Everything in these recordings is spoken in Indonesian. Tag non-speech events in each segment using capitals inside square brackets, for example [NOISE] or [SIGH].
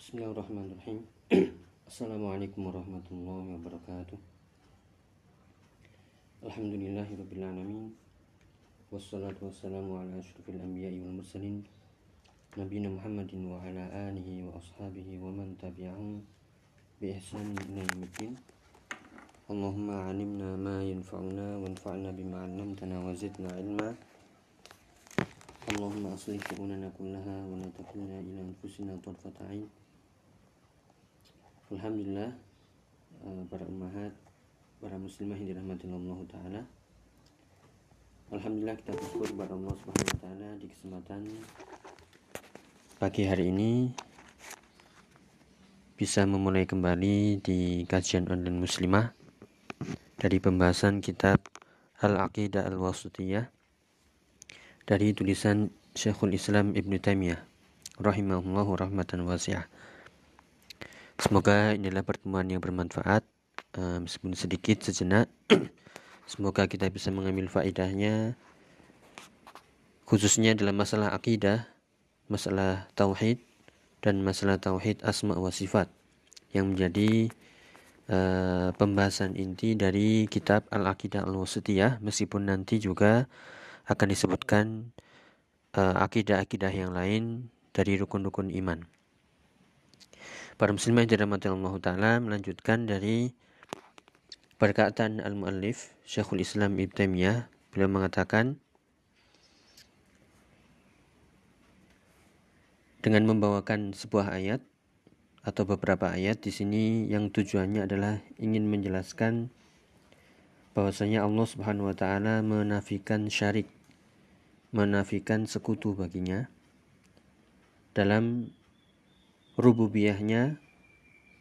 Bismillahirrahmanirrahim. [CLEARS THROAT] Assalamualaikum warahmatullahi wabarakatuh. Alhamdulillahirabbil alamin. Wassalatu wassalamu ala asyrafil anbiya'i wal mursalin nabiyina Muhammadin wa ala alihi wa ashabihi wa man tabi'ahum bi ihsan ila yaumiddin. Allahumma 'allimna ma yanfa'una wanfa'na bima 'allamtana wa zidna 'ilma. Allahumma aslih kullaha wa ila anfusina. Alhamdulillah eh, para ummahat, para muslimah yang dirahmati Allah taala. Alhamdulillah kita bersyukur kepada Allah Subhanahu wa taala di kesempatan pagi hari ini bisa memulai kembali di kajian online muslimah dari pembahasan kitab Al-Aqidah Al-Wasitiyah dari tulisan Syekhul Islam Ibn Taimiyah rahimahullahu rahmatan wasi'ah. Semoga inilah pertemuan yang bermanfaat uh, meskipun sedikit sejenak. [CLEARS THROAT] Semoga kita bisa mengambil faedahnya khususnya dalam masalah akidah, masalah tauhid dan masalah tauhid asma wa sifat yang menjadi uh, pembahasan inti dari kitab Al-Aqidah Al-Wasitiyah meskipun nanti juga akan disebutkan uh, akidah-akidah yang lain dari rukun-rukun iman. Para muslimah yang dirahmati Allah Ta'ala melanjutkan dari perkataan al-muallif Syekhul Islam Ibn Taimiyah. Beliau mengatakan dengan membawakan sebuah ayat atau beberapa ayat di sini yang tujuannya adalah ingin menjelaskan bahwasanya Allah Subhanahu wa taala menafikan syarik menafikan sekutu baginya dalam rububiyahnya,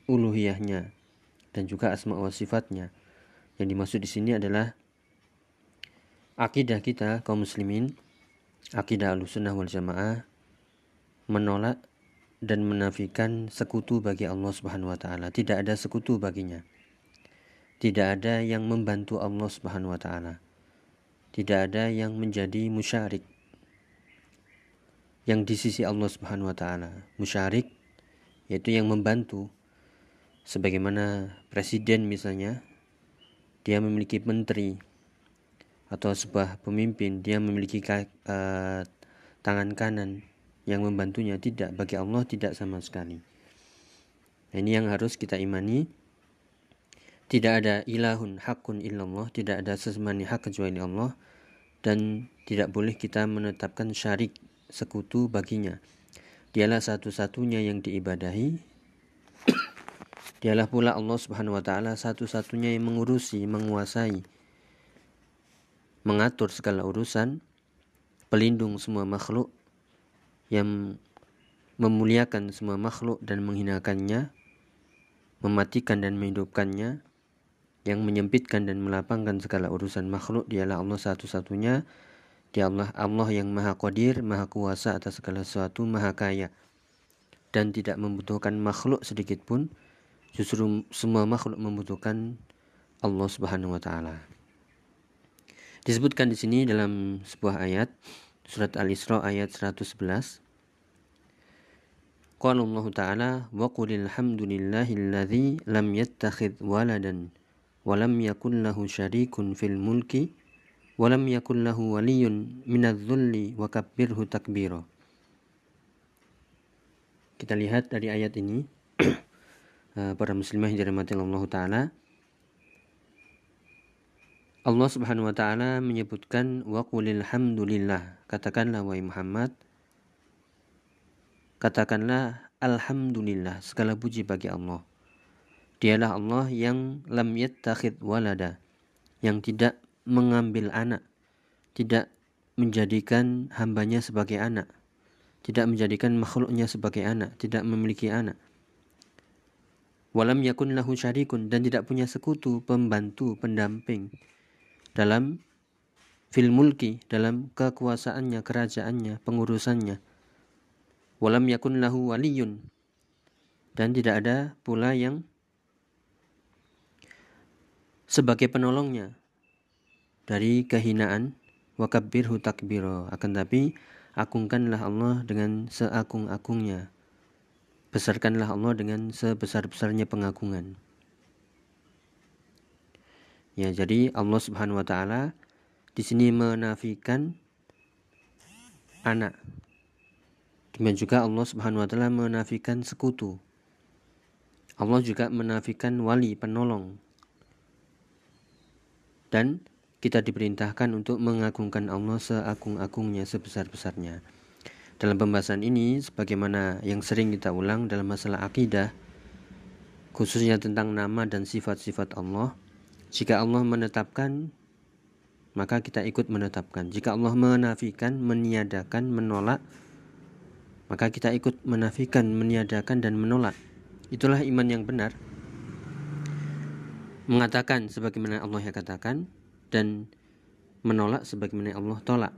uluhiyahnya, dan juga asma wa sifatnya. Yang dimaksud di sini adalah akidah kita kaum muslimin, akidah al-sunnah wal jamaah menolak dan menafikan sekutu bagi Allah Subhanahu wa taala. Tidak ada sekutu baginya. Tidak ada yang membantu Allah Subhanahu wa taala. Tidak ada yang menjadi musyarik yang di sisi Allah Subhanahu wa taala. Musyarik yaitu yang membantu. Sebagaimana presiden misalnya dia memiliki menteri atau sebuah pemimpin dia memiliki uh, tangan kanan yang membantunya. Tidak bagi Allah tidak sama sekali. Nah, ini yang harus kita imani. Tidak ada ilahun hakun illallah tidak ada sesemani hak kecuali Allah dan tidak boleh kita menetapkan syarik sekutu baginya Dialah satu-satunya yang diibadahi. Dialah pula Allah Subhanahu wa taala satu-satunya yang mengurusi, menguasai, mengatur segala urusan, pelindung semua makhluk yang memuliakan semua makhluk dan menghinakannya, mematikan dan menghidupkannya, yang menyempitkan dan melapangkan segala urusan makhluk dialah Allah satu-satunya dia Allah Allah yang maha qadir, maha kuasa atas segala sesuatu, maha kaya dan tidak membutuhkan makhluk sedikit pun. Justru semua makhluk membutuhkan Allah Subhanahu wa taala. Disebutkan di sini dalam sebuah ayat surat Al-Isra ayat 111. Qala Allah Ta'ala wa qulil hamdulillahilladzi lam yattakhidh waladan wa lam yakul lahu syarikun fil mulki walam yakun lahu waliyun minadh-dhulli wa kabbirhu. Kita lihat dari ayat ini. [CLEARS THROAT] Eh, para muslimah yang dirahmati Allah taala. Allah Subhanahu wa taala menyebutkan wa qulil hamdulillah. Katakanlah wahai Muhammad. Katakanlah alhamdulillah. Segala puji bagi Allah. Dialah Allah yang lam yattakhid walada. Yang tidak mengambil anak, tidak menjadikan hambanya sebagai anak, tidak menjadikan makhluknya sebagai anak, tidak memiliki anak. Walam yakun lahu syarikun dan tidak punya sekutu, pembantu, pendamping dalam fil mulki, dalam kekuasaannya, kerajaannya, pengurusannya. Walam yakun lahu waliyun dan tidak ada pula yang sebagai penolongnya, dari kehinaan wakabbirhu takbiro akan tapi agungkanlah Allah dengan seagung-agungnya besarkanlah Allah dengan sebesar-besarnya pengagungan. Ya, jadi Allah Subhanahu wa taala di sini menafikan anak. Demikian juga Allah Subhanahu wa taala menafikan sekutu. Allah juga menafikan wali penolong. Dan kita diperintahkan untuk mengagungkan Allah seagung-agungnya, sebesar-besarnya. Dalam pembahasan ini, sebagaimana yang sering kita ulang dalam masalah akidah, khususnya tentang nama dan sifat-sifat Allah, jika Allah menetapkan, maka kita ikut menetapkan. Jika Allah menafikan, meniadakan, menolak, maka kita ikut menafikan, meniadakan, dan menolak. Itulah iman yang benar. Mengatakan sebagaimana Allah yang katakan, dan menolak sebagaimana Allah tolak.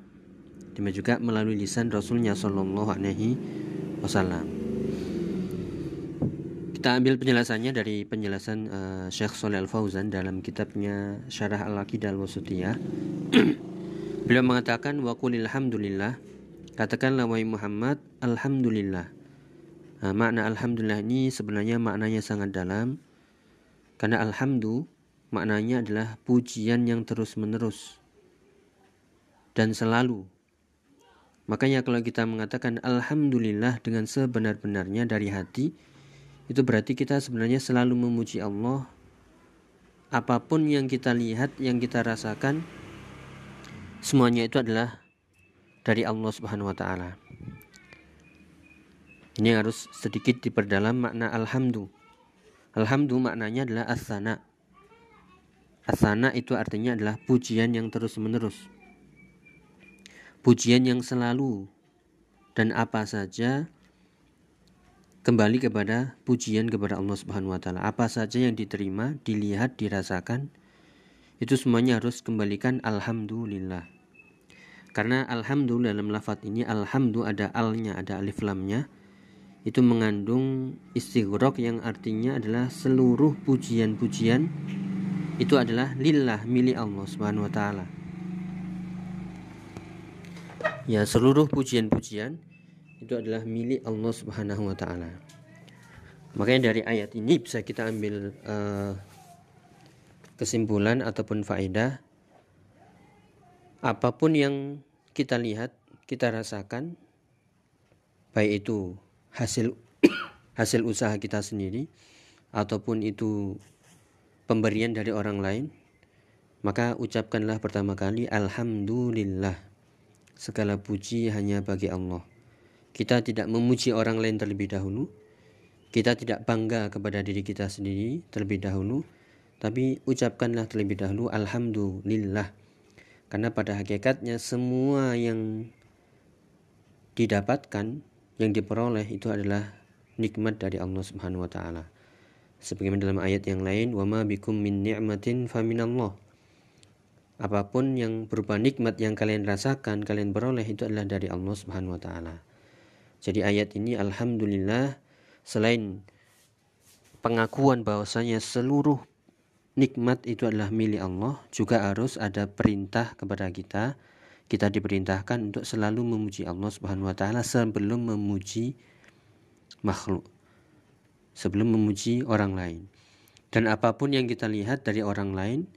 Demikian juga melalui lisan Rasulnya Shallallahu Alaihi Wasallam. Kita ambil penjelasannya dari penjelasan uh, Syekh Soleh Al Fauzan dalam kitabnya Syarah Al Aqidah Al Wasutiyah. [CLEARS THROAT] Beliau mengatakan wa alhamdulillah katakanlah wahai Muhammad alhamdulillah. Nah, makna alhamdulillah ini sebenarnya maknanya sangat dalam karena alhamdulillah maknanya adalah pujian yang terus-menerus dan selalu. Makanya kalau kita mengatakan alhamdulillah dengan sebenar-benarnya dari hati, itu berarti kita sebenarnya selalu memuji Allah. Apa pun yang kita lihat, yang kita rasakan, semuanya itu adalah dari Allah Subhanahu wa taala. Ini harus sedikit diperdalam makna alhamdulillah. Alhamdulillah maknanya adalah asana. Asana itu artinya adalah pujian yang terus-menerus. Pujian yang selalu dan apa saja kembali kepada pujian kepada Allah Subhanahu wa taala. Apa saja yang diterima, dilihat, dirasakan itu semuanya harus kembalikan alhamdulillah. Karena alhamdulillah dalam lafaz ini alhamdu ada alnya, ada alif lamnya. Itu mengandung istighraq yang artinya adalah seluruh pujian-pujian itu adalah lillah milik Allah Subhanahu wa taala. Ya, seluruh pujian-pujian itu adalah milik Allah Subhanahu wa taala. Makanya dari ayat ini bisa kita ambil uh, kesimpulan ataupun faedah apa pun yang kita lihat, kita rasakan baik itu hasil [COUGHS] hasil usaha kita sendiri ataupun itu pemberian dari orang lain, maka ucapkanlah pertama kali Alhamdulillah. Segala puji hanya bagi Allah. Kita tidak memuji orang lain terlebih dahulu. Kita tidak bangga kepada diri kita sendiri terlebih dahulu. Tapi ucapkanlah terlebih dahulu Alhamdulillah. Karena pada hakikatnya semua yang didapatkan, yang diperoleh itu adalah nikmat dari Allah Subhanahu wa taala sebagaimana dalam ayat yang lain wama bikum min ni'matin faminallah apa pun yang berupa nikmat yang kalian rasakan kalian peroleh itu adalah dari Allah Subhanahu wa taala. Jadi ayat ini alhamdulillah selain pengakuan bahwasanya seluruh nikmat itu adalah milik Allah juga harus ada perintah kepada kita. Kita diperintahkan untuk selalu memuji Allah Subhanahu wa taala sebelum memuji makhluk sebelum memuji orang lain. Dan apa pun yang kita lihat dari orang lain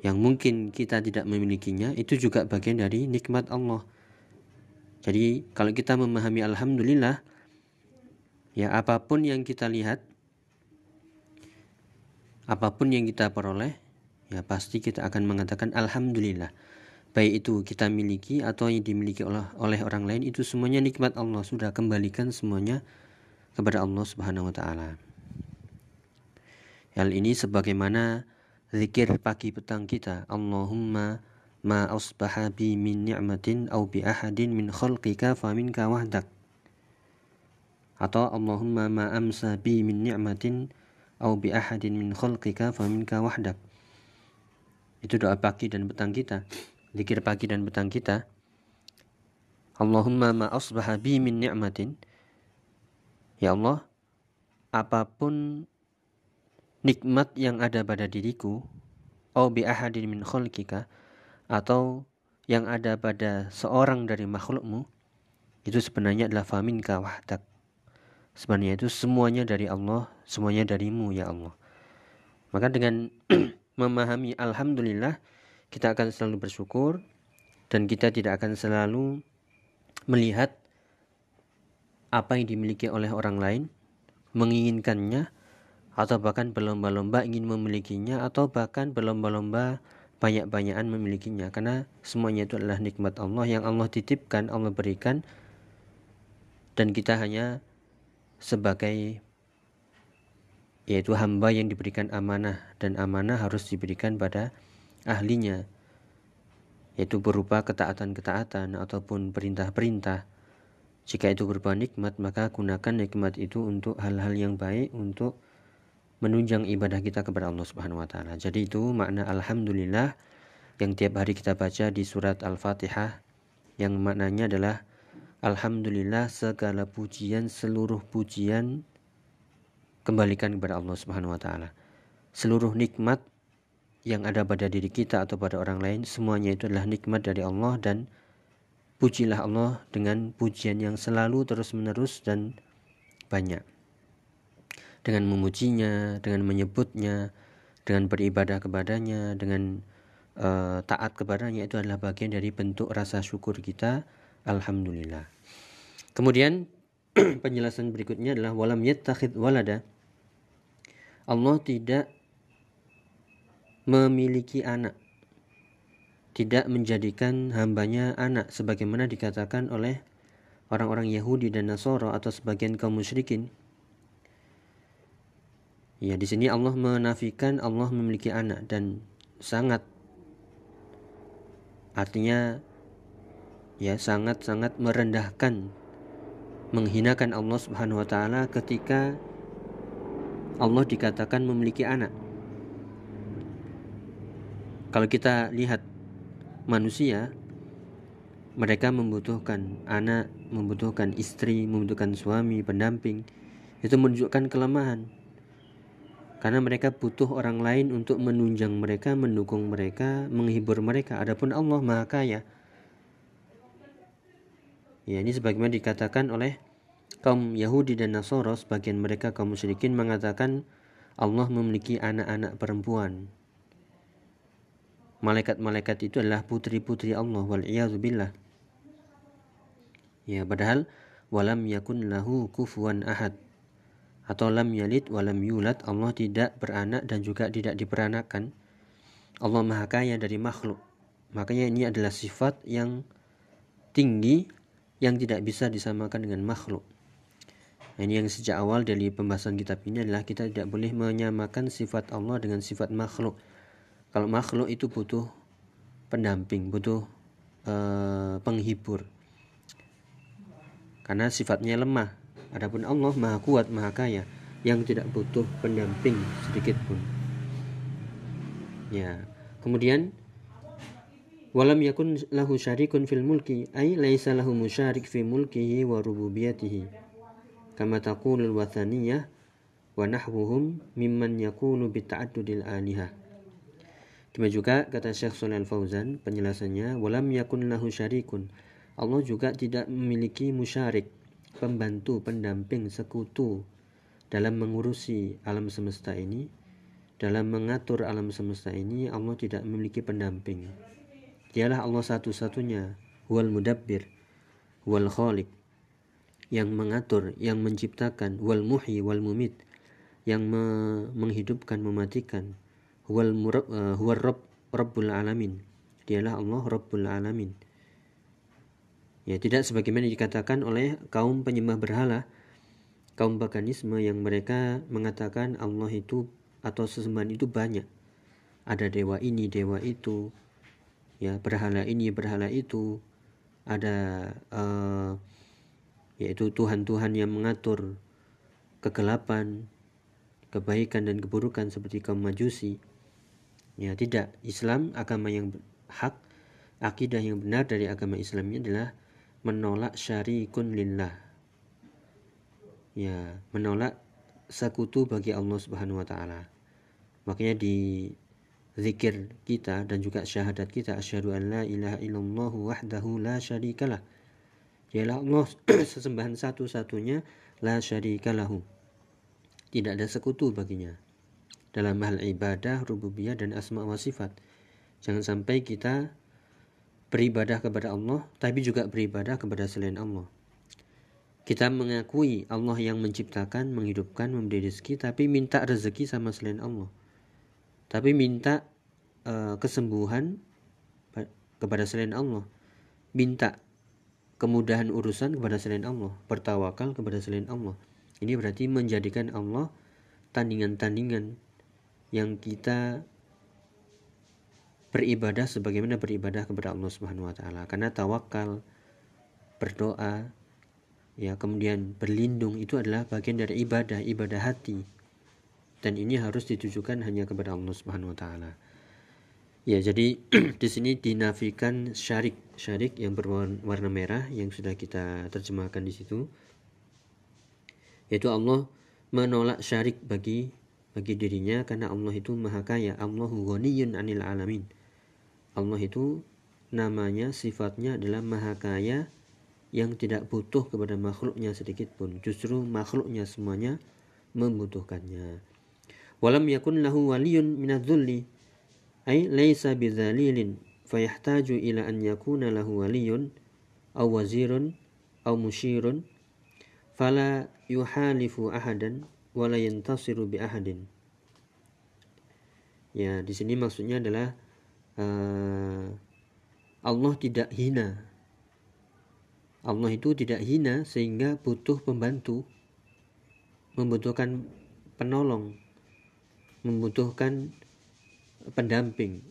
yang mungkin kita tidak memilikinya itu juga bagian dari nikmat Allah. Jadi kalau kita memahami alhamdulillah ya apa pun yang kita lihat apa pun yang kita peroleh ya pasti kita akan mengatakan alhamdulillah. Baik itu kita miliki atau yang dimiliki oleh oleh orang lain itu semuanya nikmat Allah sudah kembalikan semuanya kepada Allah Subhanahu wa taala. Hal ini sebagaimana zikir pagi petang kita, Allahumma ma asbaha bi min ni'matin aw bi ahadin min khalqika fa minka wahdak. Atau Allahumma ma amsa bi min ni'matin aw bi ahadin min khalqika fa minka wahdak. Itu doa pagi dan petang kita. Zikir pagi dan petang kita. Allahumma ma asbaha bi min ni'matin Ya Allah, apa pun nikmat yang ada pada diriku, au bi ahadin min khalqika, atau yang ada pada seorang dari makhlukmu, itu sebenarnya adalah faminka wahdak. sebenarnya itu semuanya dari Allah semuanya darimu ya Allah maka dengan [CLEARS THROAT] memahami alhamdulillah kita akan selalu bersyukur dan kita tidak akan selalu melihat apa yang dimiliki oleh orang lain? Menginginkannya? Atau bahkan berlomba-lomba ingin memilikinya? Atau bahkan berlomba-lomba banyak-banyakan memilikinya? Karena semuanya itu adalah nikmat Allah yang Allah titipkan Allah berikan. Dan kita hanya sebagai yaitu hamba yang diberikan amanah. Dan amanah harus diberikan pada ahlinya. Yaitu berupa ketaatan-ketaatan ataupun perintah-perintah jika itu berupa nikmat maka gunakan nikmat itu untuk hal-hal yang baik untuk menunjang ibadah kita kepada Allah Subhanahu wa taala. Jadi itu makna alhamdulillah yang tiap hari kita baca di surat Al-Fatihah yang maknanya adalah alhamdulillah segala pujian seluruh pujian kembalikan kepada Allah Subhanahu wa taala. Seluruh nikmat yang ada pada diri kita atau pada orang lain semuanya itu adalah nikmat dari Allah dan pujilah Allah dengan pujian yang selalu terus-menerus dan banyak dengan memujinya, dengan menyebutnya, dengan beribadah kepadanya, dengan uh, taat kepadanya itu adalah bagian dari bentuk rasa syukur kita. Alhamdulillah. Kemudian [CLEARS THROAT] penjelasan berikutnya adalah walam yattakhid walada. Allah tidak memiliki anak. Tidak menjadikan hambanya anak sebagaimana dikatakan oleh orang-orang Yahudi dan Nasoro atau sebagian kaum musyrikin Ya, di sini Allah menafikan Allah memiliki anak dan sangat artinya ya sangat-sangat merendahkan menghinakan Allah Subhanahu wa taala ketika Allah dikatakan memiliki anak. Kalau kita lihat manusia mereka membutuhkan anak, membutuhkan istri, membutuhkan suami, pendamping. Itu menunjukkan kelemahan karena mereka butuh orang lain untuk menunjang mereka, mendukung mereka, menghibur mereka. Adapun Allah Maha Kaya. Ya, ini sebagaimana dikatakan oleh kaum Yahudi dan Nasoro, sebagian mereka kaum musyrikin mengatakan Allah memiliki anak-anak perempuan. Malaikat-malaikat itu adalah putri-putri Allah wal billah. Ya, padahal walam yakun lahu kufuwan ahad. Atau lam yalid walam yulad Allah tidak beranak dan juga tidak diperanakan. Allah maha kaya dari makhluk. Makanya ini adalah sifat yang tinggi yang tidak bisa disamakan dengan makhluk. Nah, ini yang sejak awal dari pembahasan kitab ini adalah kita tidak boleh menyamakan sifat Allah dengan sifat makhluk kalau makhluk itu butuh pendamping butuh uh, penghibur karena sifatnya lemah Adapun Allah Maha Kuat, Maha Kaya yang tidak butuh pendamping sedikit pun. Ya. Kemudian walam yakun lahu syarikun fil mulki ay laisa lahu musyarik fi mulkihi wa rububiyatihi kama taqulul wathaniyah wa nahwuhum mimman yakunu bita'addudil alihah Demikian juga kata Syekh Shalal Fauzan penjelasannya walam yakun lahu syarikun. Allah juga tidak memiliki musyarik pembantu, pendamping, sekutu dalam mengurusi alam semesta ini, dalam mengatur alam semesta ini, Allah tidak memiliki pendamping. Dialah Allah satu-satunya, wal mudabbir, wal khaliq, yang mengatur, yang menciptakan, wal muhi, wal mumit, yang me menghidupkan, mematikan, wal murab, uh, huwa rabb, rabbul alamin. Dialah Allah rabbul alamin Ya, tidak sebagaimana dikatakan oleh kaum penyembah berhala, kaum paganisme yang mereka mengatakan Allah itu atau sesembahan itu banyak. Ada dewa ini, dewa itu, ya berhala ini, berhala itu, ada uh, yaitu Tuhan-Tuhan yang mengatur kegelapan, kebaikan dan keburukan seperti kaum Majusi. Ya, tidak. Islam agama yang hak, akidah yang benar dari agama Islam ini adalah menolak syarikun lillah. Ya, menolak sekutu bagi Allah Subhanahu wa taala. Makanya di zikir kita dan juga syahadat kita asyhadu an la ilaha illallah wahdahu la syarikalah. Dialah Allah [CLEARS THROAT] sesembahan satu-satunya la syarika lahu. Tidak ada sekutu baginya. Dalam hal ibadah, rububiyah dan asma wa sifat. Jangan sampai kita beribadah kepada Allah tapi juga beribadah kepada selain Allah. Kita mengakui Allah yang menciptakan, menghidupkan, memberi rezeki tapi minta rezeki sama selain Allah. Tapi minta uh, kesembuhan kepada selain Allah. Minta kemudahan urusan kepada selain Allah, bertawakal kepada selain Allah. Ini berarti menjadikan Allah tandingan-tandingan yang kita beribadah sebagaimana beribadah kepada Allah Subhanahu wa taala. Karena tawakal, berdoa, ya kemudian berlindung itu adalah bagian dari ibadah, ibadah hati. Dan ini harus ditujukan hanya kepada Allah Subhanahu wa taala. Ya, jadi [CLEARS THROAT] di sini dinafikan syarik, syarik yang berwarna merah yang sudah kita terjemahkan di situ. Yaitu Allah menolak syarik bagi bagi dirinya karena Allah itu maha kaya. Allahu ghaniyun 'anil alamin. Allah itu namanya sifatnya adalah maha kaya yang tidak butuh kepada makhluknya sedikit pun. Justru makhluknya semuanya membutuhkannya. Walam yakun lahu waliyun minadzulli ay laisa bidzalilin fayahtaju ila an yakuna lahu waliyun aw wazirun aw mushirun fala yuhalifu ahadan wala yantasiru bi ahadin ya di sini maksudnya adalah uh, Allah tidak hina Allah itu tidak hina sehingga butuh pembantu membutuhkan penolong membutuhkan pendamping.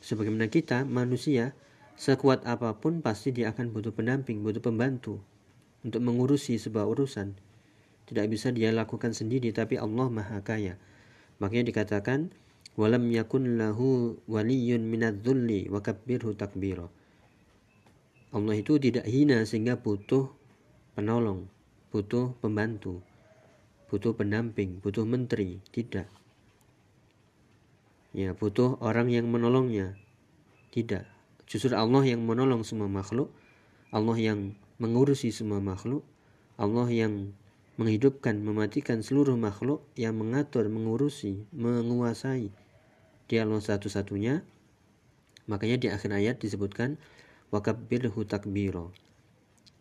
Sebagaimana kita manusia sekuat apa pun pasti dia akan butuh pendamping, butuh pembantu untuk mengurusi sebuah urusan. Tidak bisa dia lakukan sendiri tapi Allah Maha Kaya. Makanya dikatakan walam yakun lahu waliyun minadzulli wa kabbirhu takbira. Allah itu tidak hina sehingga butuh penolong, butuh pembantu, butuh pendamping, butuh menteri, tidak ya butuh orang yang menolongnya tidak justru Allah yang menolong semua makhluk Allah yang mengurusi semua makhluk Allah yang menghidupkan mematikan seluruh makhluk yang mengatur mengurusi menguasai dia Allah satu-satunya makanya di akhir ayat disebutkan wakabbirhu takbiro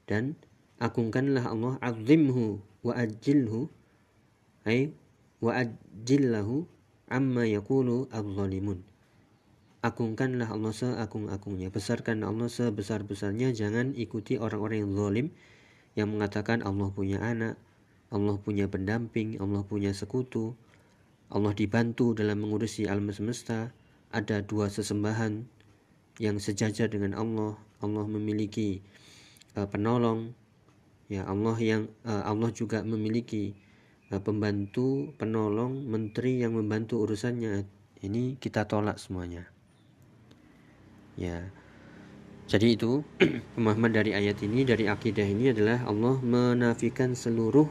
dan agungkanlah Allah azimhu wa ajilhu ay wa ajillahu amma yakulu al-zalimun. Agungkanlah Allah seagung-agungnya. Besarkan Allah sebesar-besarnya. Jangan ikuti orang-orang yang zalim yang mengatakan Allah punya anak, Allah punya pendamping, Allah punya sekutu, Allah dibantu dalam mengurusi alam semesta. Ada dua sesembahan yang sejajar dengan Allah. Allah memiliki uh, penolong. Ya Allah yang uh, Allah juga memiliki Eh, pembantu, penolong, menteri yang membantu urusannya. Ini kita tolak semuanya. Ya. Jadi itu [CLEARS THROAT] pemahaman dari ayat ini dari akidah ini adalah Allah menafikan seluruh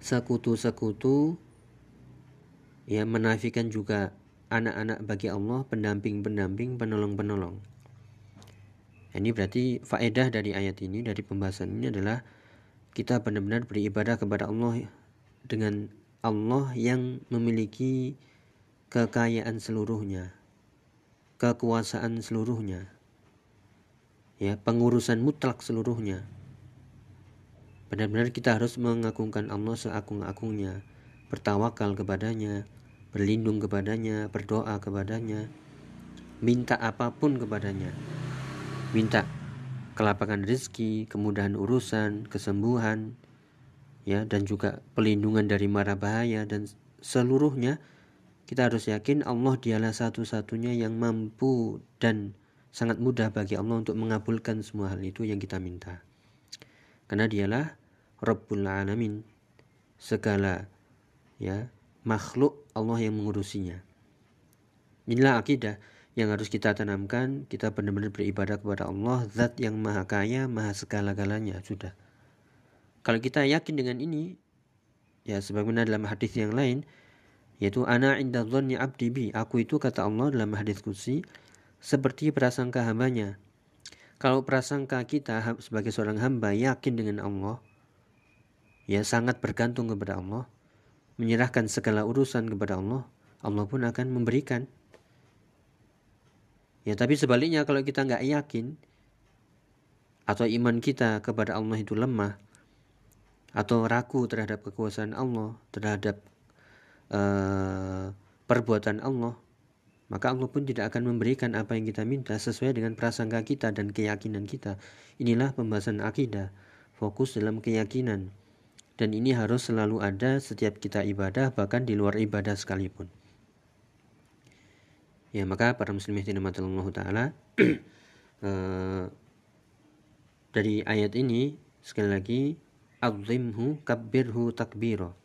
sekutu-sekutu ya menafikan juga anak-anak bagi Allah, pendamping-pendamping, penolong-penolong. Ini berarti faedah dari ayat ini dari pembahasan ini adalah kita benar-benar beribadah kepada Allah dengan Allah yang memiliki kekayaan seluruhnya, kekuasaan seluruhnya, ya pengurusan mutlak seluruhnya. Benar-benar kita harus mengagungkan Allah seagung-agungnya, bertawakal kepadanya, berlindung kepadanya, berdoa kepadanya, minta apa pun kepadanya, minta kelapangan rezeki, kemudahan urusan, kesembuhan, ya dan juga pelindungan dari mara bahaya dan seluruhnya kita harus yakin Allah dialah satu-satunya yang mampu dan sangat mudah bagi Allah untuk mengabulkan semua hal itu yang kita minta. Karena dialah Rabbul Alamin. Segala ya makhluk Allah yang mengurusinya. Inilah akidah yang harus kita tanamkan. Kita benar-benar beribadah kepada Allah zat yang maha kaya maha segala-galanya. Sudah. Kalau kita yakin dengan ini ya sebagaimana dalam hadis yang lain yaitu ana inda dhanni abdi bi. Aku itu kata Allah dalam hadis kursi seperti prasangka hambanya. Kalau prasangka kita sebagai seorang hamba yakin dengan Allah, ya sangat bergantung kepada Allah, menyerahkan segala urusan kepada Allah, Allah pun akan memberikan. Ya tapi sebaliknya kalau kita nggak yakin atau iman kita kepada Allah itu lemah atau ragu terhadap kekuasaan Allah, terhadap uh, perbuatan Allah, maka Allah pun tidak akan memberikan apa yang kita minta sesuai dengan prasangka kita dan keyakinan kita. Inilah pembahasan akidah, fokus dalam keyakinan. Dan ini harus selalu ada setiap kita ibadah, bahkan di luar ibadah sekalipun. Ya, maka para muslimin Allah taala [CLEARS THROAT] eh, dari ayat ini sekali lagi azimhu kabbirhu takbiro.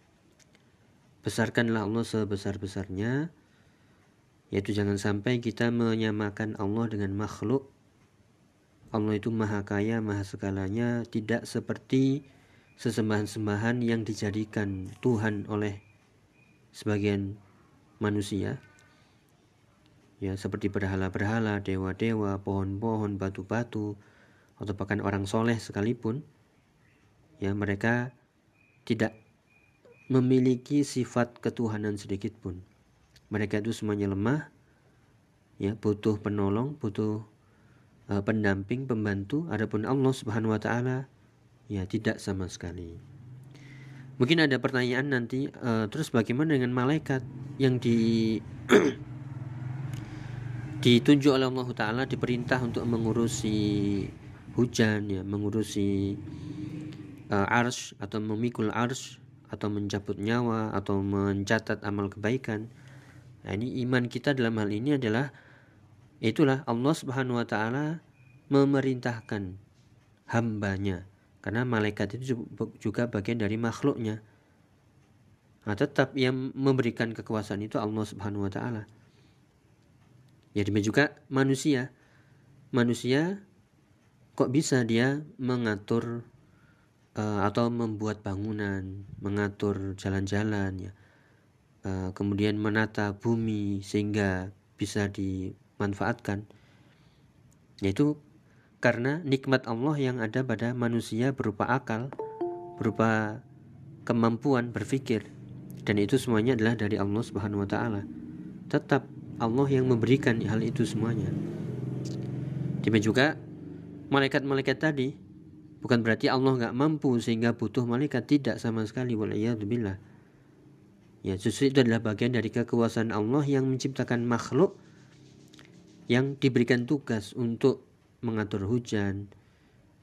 Besarkanlah Allah sebesar-besarnya yaitu jangan sampai kita menyamakan Allah dengan makhluk. Allah itu maha kaya, maha segalanya, tidak seperti sesembahan-sembahan yang dijadikan Tuhan oleh sebagian manusia. Ya, seperti berhala-berhala, dewa-dewa, pohon-pohon, batu-batu, atau bahkan orang soleh sekalipun. Ya, mereka tidak memiliki sifat ketuhanan sedikit pun mereka itu semuanya lemah ya butuh penolong butuh uh, pendamping pembantu adapun Allah Subhanahu wa taala ya tidak sama sekali. Mungkin ada pertanyaan nanti uh, terus bagaimana dengan malaikat yang di [CLEARS THROAT] ditunjuk oleh Allah taala diperintah untuk mengurusi hujan ya mengurusi uh, ars atau memikul ars atau mencabut nyawa atau mencatat amal kebaikan. Nah, ini iman kita dalam hal ini adalah itulah Allah Subhanahu wa taala memerintahkan hambanya karena malaikat itu juga bagian dari makhluknya. Nah, tetap yang memberikan kekuasaan itu Allah Subhanahu wa taala. Ya demikian juga manusia. Manusia kok bisa dia mengatur uh, atau membuat bangunan, mengatur jalan-jalan ya Eh, kemudian menata bumi sehingga bisa dimanfaatkan yaitu karena nikmat Allah yang ada pada manusia berupa akal berupa kemampuan berpikir. Dan itu semuanya adalah dari Allah Subhanahu wa taala. Tetap Allah yang memberikan hal itu semuanya. Demikian juga malaikat-malaikat tadi bukan berarti Allah nggak mampu sehingga butuh malaikat. Tidak sama sekali. Waliyadzubillah Ya, justru itu adalah bagian dari kekuasaan Allah yang menciptakan makhluk yang diberikan tugas untuk mengatur hujan,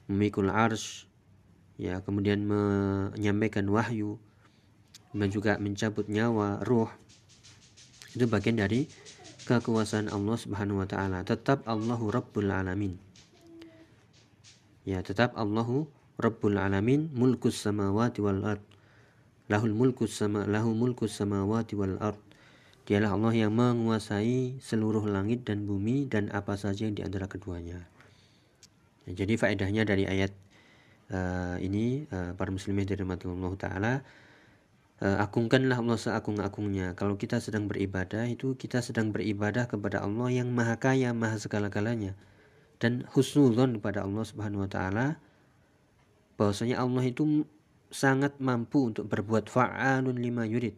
memikul ars, ya, kemudian menyampaikan wahyu, dan juga mencabut nyawa, ruh. Itu bagian dari kekuasaan Allah Subhanahu wa taala. Tetap Allahu Rabbul Alamin. Ya, tetap Allahu Rabbul Alamin, mulkus samawati wal ard lahul mulku sama lahu mulku samawati wal ard dialah Allah yang menguasai seluruh langit dan bumi dan apa saja yang di antara keduanya nah, jadi faedahnya dari ayat uh, ini uh, para muslimin dari Allah taala uh, agungkanlah Allah seagung-agungnya kalau kita sedang beribadah itu kita sedang beribadah kepada Allah yang maha kaya maha segala-galanya dan husnuzon kepada Allah Subhanahu wa taala bahwasanya Allah itu sangat mampu untuk berbuat fa'alun lima yurid.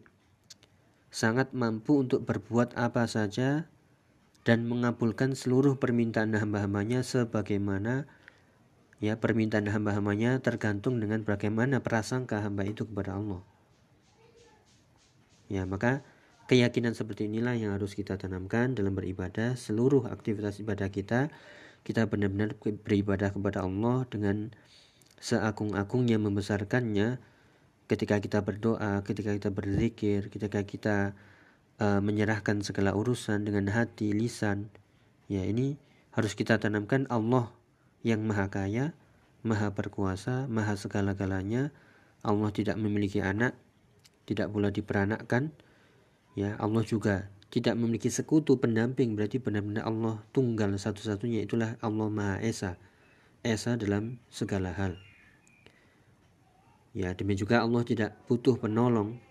Sangat mampu untuk berbuat apa saja dan mengabulkan seluruh permintaan hamba-hambanya sebagaimana ya permintaan hamba-hambanya tergantung dengan bagaimana prasangka hamba itu kepada Allah. Ya, maka keyakinan seperti inilah yang harus kita tanamkan dalam beribadah seluruh aktivitas ibadah kita kita benar-benar beribadah kepada Allah dengan seagung-agungnya membesarkannya ketika kita berdoa, ketika kita berzikir, ketika kita uh, menyerahkan segala urusan dengan hati, lisan. Ya, ini harus kita tanamkan Allah yang maha kaya, maha berkuasa, maha segala-galanya. Allah tidak memiliki anak, tidak pula diperanakkan. Ya, Allah juga tidak memiliki sekutu pendamping berarti benar-benar Allah tunggal satu-satunya itulah Allah Maha Esa esa dalam segala hal. Ya, demikian juga Allah tidak butuh penolong.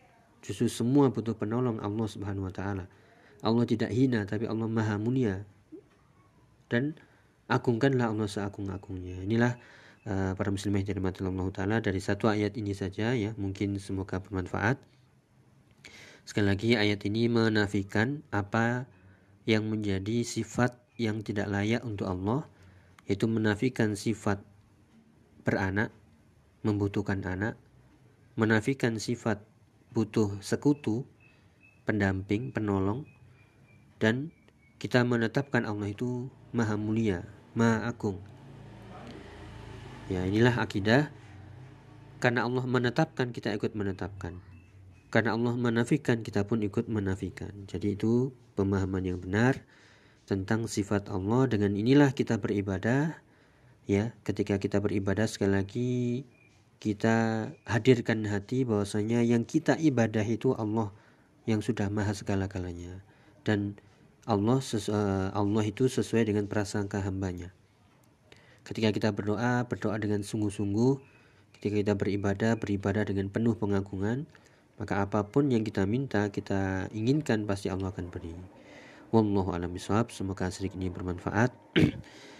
Justru semua butuh penolong Allah Subhanahu wa taala. Allah tidak hina tapi Allah Maha mulia. Dan agungkanlah Allah seagung-agungnya inilah uh, para muslimah yang dirahmati Allah taala dari satu ayat ini saja ya mungkin semoga bermanfaat sekali lagi ayat ini menafikan apa yang menjadi sifat yang tidak layak untuk Allah yaitu menafikan sifat beranak membutuhkan anak menafikan sifat butuh sekutu pendamping penolong dan kita menetapkan Allah itu maha mulia maha agung. Ya inilah akidah. Karena Allah menetapkan kita ikut menetapkan. Karena Allah menafikan kita pun ikut menafikan. Jadi itu pemahaman yang benar tentang sifat Allah. Dengan inilah kita beribadah. Ya ketika kita beribadah sekali lagi kita hadirkan hati bahwasanya yang kita ibadah itu Allah yang sudah maha segala-galanya. Dan Allah eh, Allah itu sesuai dengan prasangka hambanya. Ketika kita berdoa berdoa dengan sungguh-sungguh. Ketika kita beribadah beribadah dengan penuh pengagungan. Maka apa pun yang kita minta kita inginkan pasti Allah akan beri. Wallahu a'lam. Semoga sedikit ini bermanfaat. [CLEARS THROAT]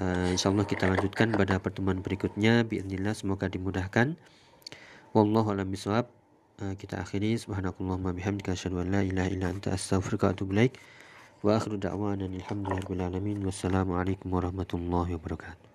uh, insyaallah kita lanjutkan pada pertemuan berikutnya. Bismillah semoga dimudahkan. Wallahu a'lam bishawab. Uh, kita akhiri subhanakallahumma bihamdika asyhadu an la ilaha illa anta astaghfiruka wa atubu ilaik. Wa akhiru da'wana alhamdulillahi alamin. Wassalamualaikum warahmatullahi wabarakatuh.